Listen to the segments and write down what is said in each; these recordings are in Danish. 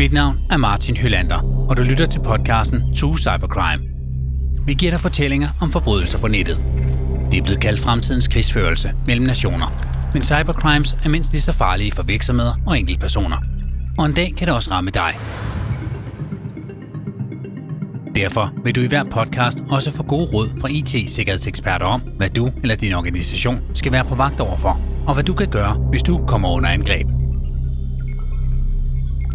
Mit navn er Martin Hylander, og du lytter til podcasten True Cybercrime. Vi giver dig fortællinger om forbrydelser på nettet. Det er blevet kaldt fremtidens krigsførelse mellem nationer. Men cybercrimes er mindst lige så farlige for virksomheder og enkeltpersoner. Og en dag kan det også ramme dig. Derfor vil du i hver podcast også få gode råd fra IT-sikkerhedseksperter om, hvad du eller din organisation skal være på vagt overfor, og hvad du kan gøre, hvis du kommer under angreb.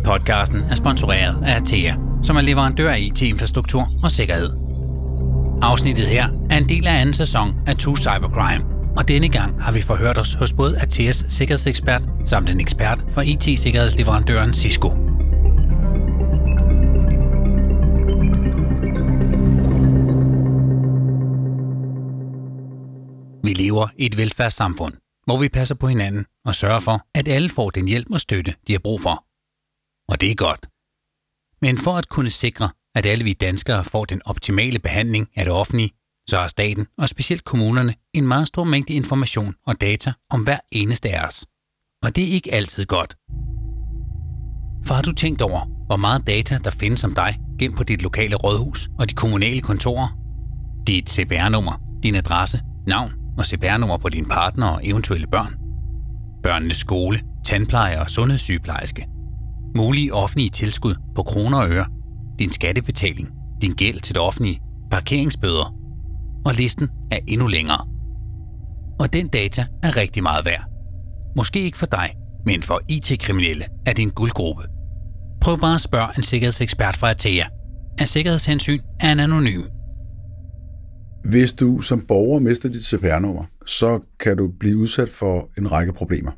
Podcasten er sponsoreret af Atea, som er leverandør af IT-infrastruktur og sikkerhed. Afsnittet her er en del af anden sæson af True Cybercrime, og denne gang har vi forhørt os hos både Ateas sikkerhedsekspert samt en ekspert fra IT-sikkerhedsleverandøren Cisco. Vi lever i et velfærdssamfund, hvor vi passer på hinanden og sørger for, at alle får den hjælp og støtte, de har brug for. Og det er godt. Men for at kunne sikre, at alle vi danskere får den optimale behandling af det offentlige, så har staten og specielt kommunerne en meget stor mængde information og data om hver eneste af os. Og det er ikke altid godt. For har du tænkt over, hvor meget data der findes om dig gennem på dit lokale rådhus og de kommunale kontorer? Dit CPR-nummer, din adresse, navn og CPR-nummer på din partner og eventuelle børn. Børnenes skole, tandpleje og sundhedssygeplejerske. Mulige offentlige tilskud på kroner og øre. Din skattebetaling, din gæld til det offentlige, parkeringsbøder. Og listen er endnu længere. Og den data er rigtig meget værd. Måske ikke for dig, men for IT-kriminelle er det en guldgruppe. Prøv bare at spørge en sikkerhedsekspert fra Atea. Af sikkerhedshensyn er en anonym. Hvis du som borger mister dit CPR-nummer, så kan du blive udsat for en række problemer.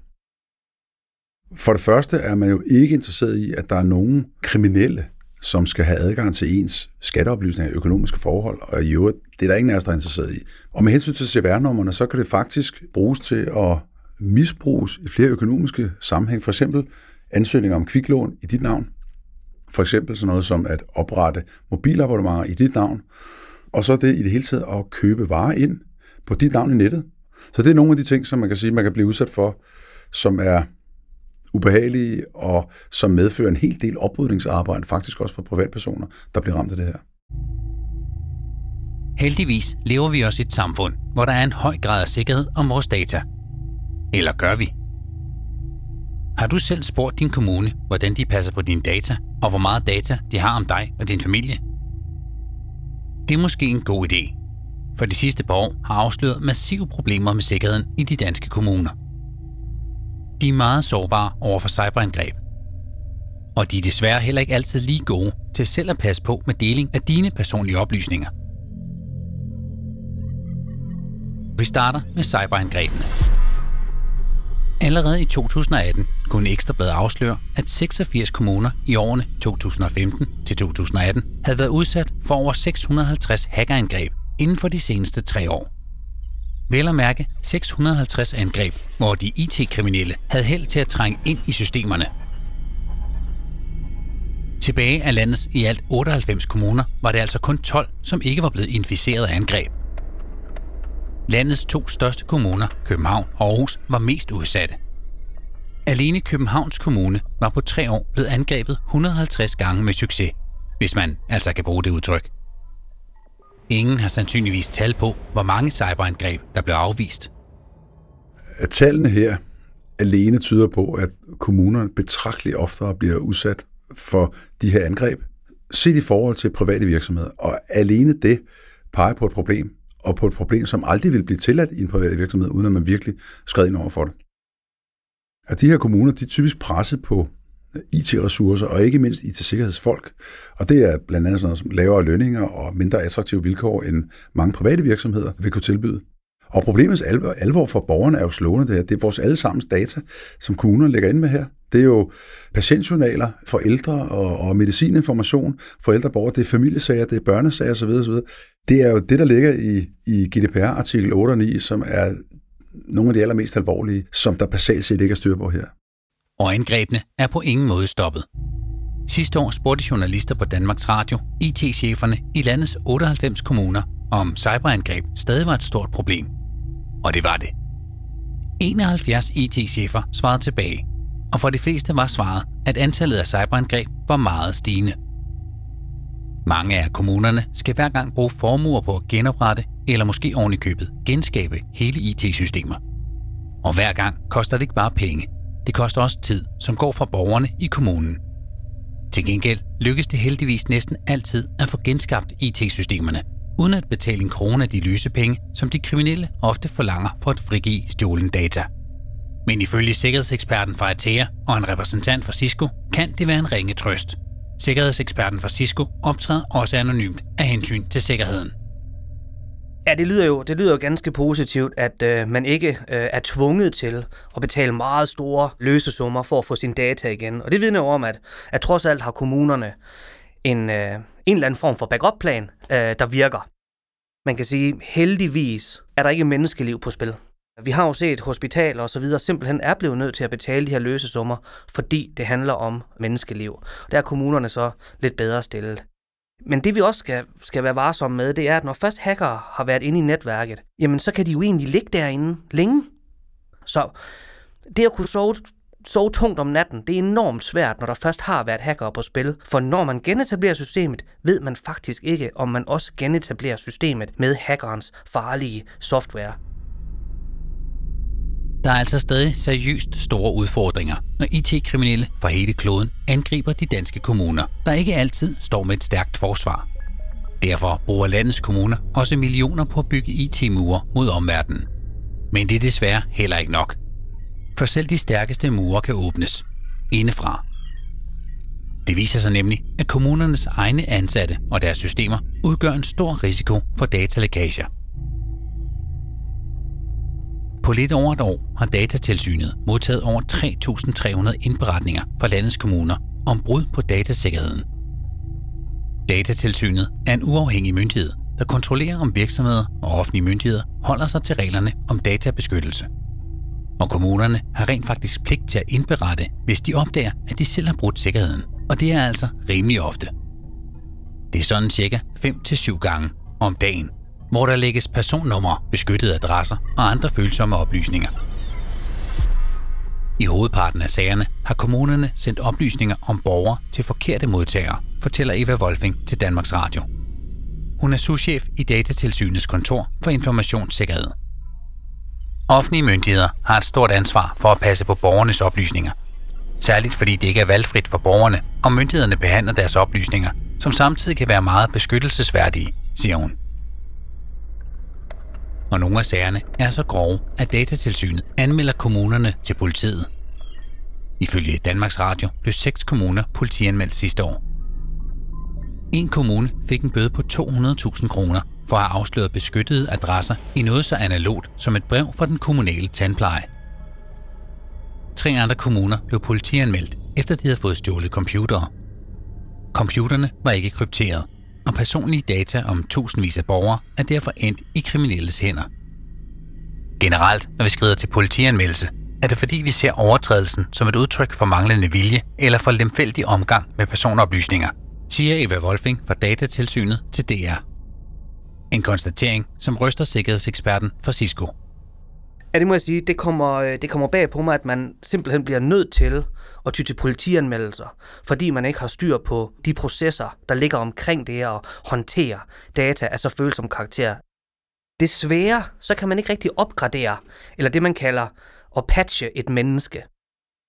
For det første er man jo ikke interesseret i, at der er nogen kriminelle, som skal have adgang til ens skatteoplysninger og økonomiske forhold, og i øvrigt, det er der ingen af os, der er interesseret i. Og med hensyn til CVR-nummerne, så kan det faktisk bruges til at misbruges i flere økonomiske sammenhæng. For eksempel ansøgninger om kviklån i dit navn. For eksempel sådan noget som at oprette mobilabonnementer i dit navn. Og så det i det hele taget at købe varer ind på dit navn i nettet. Så det er nogle af de ting, som man kan sige, man kan blive udsat for, som er ubehagelige og som medfører en hel del oprydningsarbejde, faktisk også for privatpersoner, der bliver ramt af det her. Heldigvis lever vi også i et samfund, hvor der er en høj grad af sikkerhed om vores data. Eller gør vi? Har du selv spurgt din kommune, hvordan de passer på dine data, og hvor meget data de har om dig og din familie? Det er måske en god idé, for de sidste par år har afsløret massive problemer med sikkerheden i de danske kommuner. De er meget sårbare over for cyberangreb. Og de er desværre heller ikke altid lige gode til selv at passe på med deling af dine personlige oplysninger. Vi starter med cyberangrebene. Allerede i 2018 kunne Ekstrabladet afsløre, at 86 kommuner i årene 2015 til 2018 havde været udsat for over 650 hackerangreb inden for de seneste tre år. Vel at mærke 650 angreb, hvor de IT-kriminelle havde held til at trænge ind i systemerne. Tilbage af landets i alt 98 kommuner var det altså kun 12, som ikke var blevet inficeret af angreb. Landets to største kommuner, København og Aarhus, var mest udsatte. Alene Københavns Kommune var på tre år blevet angrebet 150 gange med succes, hvis man altså kan bruge det udtryk. Ingen har sandsynligvis tal på, hvor mange cyberangreb, der blev afvist. Tallene her alene tyder på, at kommunerne betragteligt oftere bliver udsat for de her angreb, set i forhold til private virksomheder. Og alene det peger på et problem, og på et problem, som aldrig vil blive tilladt i en privat virksomhed, uden at man virkelig skred ind over for det. At de her kommuner, de er typisk presset på IT-ressourcer, og ikke mindst IT-sikkerhedsfolk. Og det er blandt andet sådan noget som lavere lønninger og mindre attraktive vilkår, end mange private virksomheder vil kunne tilbyde. Og problemets alvor for borgerne er jo slående det her. Det er vores allesammens data, som kommunerne lægger ind med her. Det er jo patientjournaler for ældre og, og medicininformation for ældre borgere. Det er familiesager, det er børnesager osv. osv. Det er jo det, der ligger i, i GDPR artikel 8 og 9, som er nogle af de allermest alvorlige, som der basalt set ikke er styr på her. Og angrebene er på ingen måde stoppet. Sidste år spurgte journalister på Danmarks Radio IT-cheferne i landets 98 kommuner, om cyberangreb stadig var et stort problem. Og det var det. 71 IT-chefer svarede tilbage. og for de fleste var svaret, at antallet af cyberangreb var meget stigende. Mange af kommunerne skal hver gang bruge formuer på at genoprette eller måske oven købet genskabe hele IT-systemer. Og hver gang koster det ikke bare penge. Det koster også tid, som går fra borgerne i kommunen. Til gengæld lykkes det heldigvis næsten altid at få genskabt IT-systemerne, uden at betale en krone af de lyse penge, som de kriminelle ofte forlanger for at frigive stjålen data. Men ifølge sikkerhedseksperten fra Atea og en repræsentant fra Cisco, kan det være en ringe trøst. Sikkerhedseksperten fra Cisco optræder også anonymt af hensyn til sikkerheden. Ja, det lyder jo, det lyder jo ganske positivt, at øh, man ikke øh, er tvunget til at betale meget store løsesummer for at få sin data igen. Og det vidner jo om, at, at trods alt har kommunerne en, øh, en eller anden form for backup-plan, øh, der virker. Man kan sige, heldigvis er der ikke menneskeliv på spil. Vi har jo set hospitaler og så videre simpelthen er blevet nødt til at betale de her løsesummer, fordi det handler om menneskeliv. Der er kommunerne så lidt bedre stillet. Men det vi også skal, skal være varsomme med, det er, at når først hackere har været inde i netværket, jamen så kan de jo egentlig ligge derinde længe. Så det at kunne sove, sove tungt om natten, det er enormt svært, når der først har været hackere på spil. For når man genetablerer systemet, ved man faktisk ikke, om man også genetablerer systemet med hackerens farlige software. Der er altså stadig seriøst store udfordringer, når IT-kriminelle fra hele kloden angriber de danske kommuner, der ikke altid står med et stærkt forsvar. Derfor bruger landets kommuner også millioner på at bygge IT-mure mod omverdenen. Men det er desværre heller ikke nok. For selv de stærkeste mure kan åbnes indefra. Det viser sig nemlig, at kommunernes egne ansatte og deres systemer udgør en stor risiko for datalækager. På lidt over et år har Datatilsynet modtaget over 3.300 indberetninger fra landets kommuner om brud på datasikkerheden. Datatilsynet er en uafhængig myndighed, der kontrollerer om virksomheder og offentlige myndigheder holder sig til reglerne om databeskyttelse. Og kommunerne har rent faktisk pligt til at indberette, hvis de opdager, at de selv har brudt sikkerheden. Og det er altså rimelig ofte. Det er sådan cirka 5-7 gange om dagen hvor der lægges personnumre, beskyttede adresser og andre følsomme oplysninger. I hovedparten af sagerne har kommunerne sendt oplysninger om borgere til forkerte modtagere, fortæller Eva Wolfing til Danmarks Radio. Hun er souschef i Datatilsynets kontor for informationssikkerhed. Offentlige myndigheder har et stort ansvar for at passe på borgernes oplysninger. Særligt fordi det ikke er valgfrit for borgerne, og myndighederne behandler deres oplysninger, som samtidig kan være meget beskyttelsesværdige, siger hun og nogle af sagerne er så grove, at datatilsynet anmelder kommunerne til politiet. Ifølge Danmarks Radio blev seks kommuner politianmeldt sidste år. En kommune fik en bøde på 200.000 kroner for at have afsløret beskyttede adresser i noget så analogt som et brev fra den kommunale tandpleje. Tre andre kommuner blev politianmeldt, efter de havde fået stjålet computere. Computerne var ikke krypteret, og personlige data om tusindvis af borgere er derfor endt i kriminelles hænder. Generelt, når vi skrider til politianmeldelse, er det fordi vi ser overtrædelsen som et udtryk for manglende vilje eller for lemfældig omgang med personoplysninger, siger Eva Wolfing fra Datatilsynet til DR. En konstatering, som ryster sikkerhedseksperten fra Cisco. Ja, det må jeg sige, det kommer, øh, det kommer bag på mig, at man simpelthen bliver nødt til at ty til politianmeldelser, fordi man ikke har styr på de processer, der ligger omkring det at håndtere data af så følsom karakter. Desværre, så kan man ikke rigtig opgradere, eller det man kalder at patche et menneske.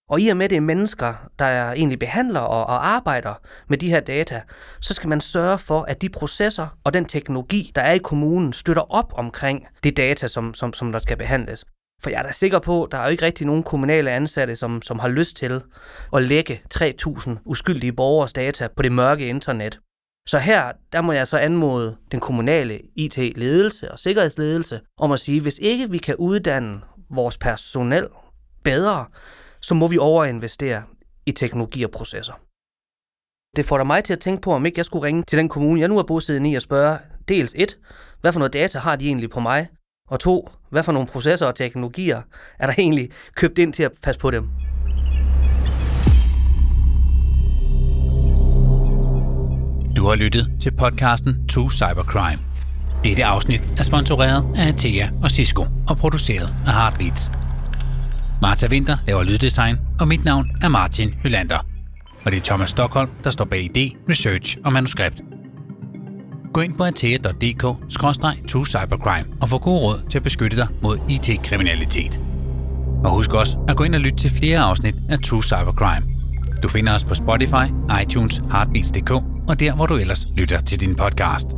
Og i og med, det er mennesker, der egentlig behandler og, og arbejder med de her data, så skal man sørge for, at de processer og den teknologi, der er i kommunen, støtter op omkring det data, som, som, som der skal behandles. For jeg er da sikker på, at der er jo ikke rigtig nogen kommunale ansatte, som, som har lyst til at lægge 3.000 uskyldige borgers data på det mørke internet. Så her, der må jeg så anmode den kommunale IT-ledelse og sikkerhedsledelse om at sige, hvis ikke vi kan uddanne vores personel bedre, så må vi overinvestere i teknologi og processer. Det får da mig til at tænke på, om ikke jeg skulle ringe til den kommune, jeg nu er bosiddende i, og spørge dels et, hvad for noget data har de egentlig på mig? Og to, hvad for nogle processer og teknologier er der egentlig købt ind til at passe på dem? Du har lyttet til podcasten To Cybercrime. Dette afsnit er sponsoreret af Atea og Cisco og produceret af Heartbeats. Marta Winter laver lyddesign, og mit navn er Martin Hylander. Og det er Thomas Stockholm, der står bag idé, research og manuskript. Gå ind på atea.dk-2cybercrime og få gode råd til at beskytte dig mod IT-kriminalitet. Og husk også at gå ind og lytte til flere afsnit af True Cybercrime. Du finder os på Spotify, iTunes, Heartbeats.dk og der, hvor du ellers lytter til din podcast.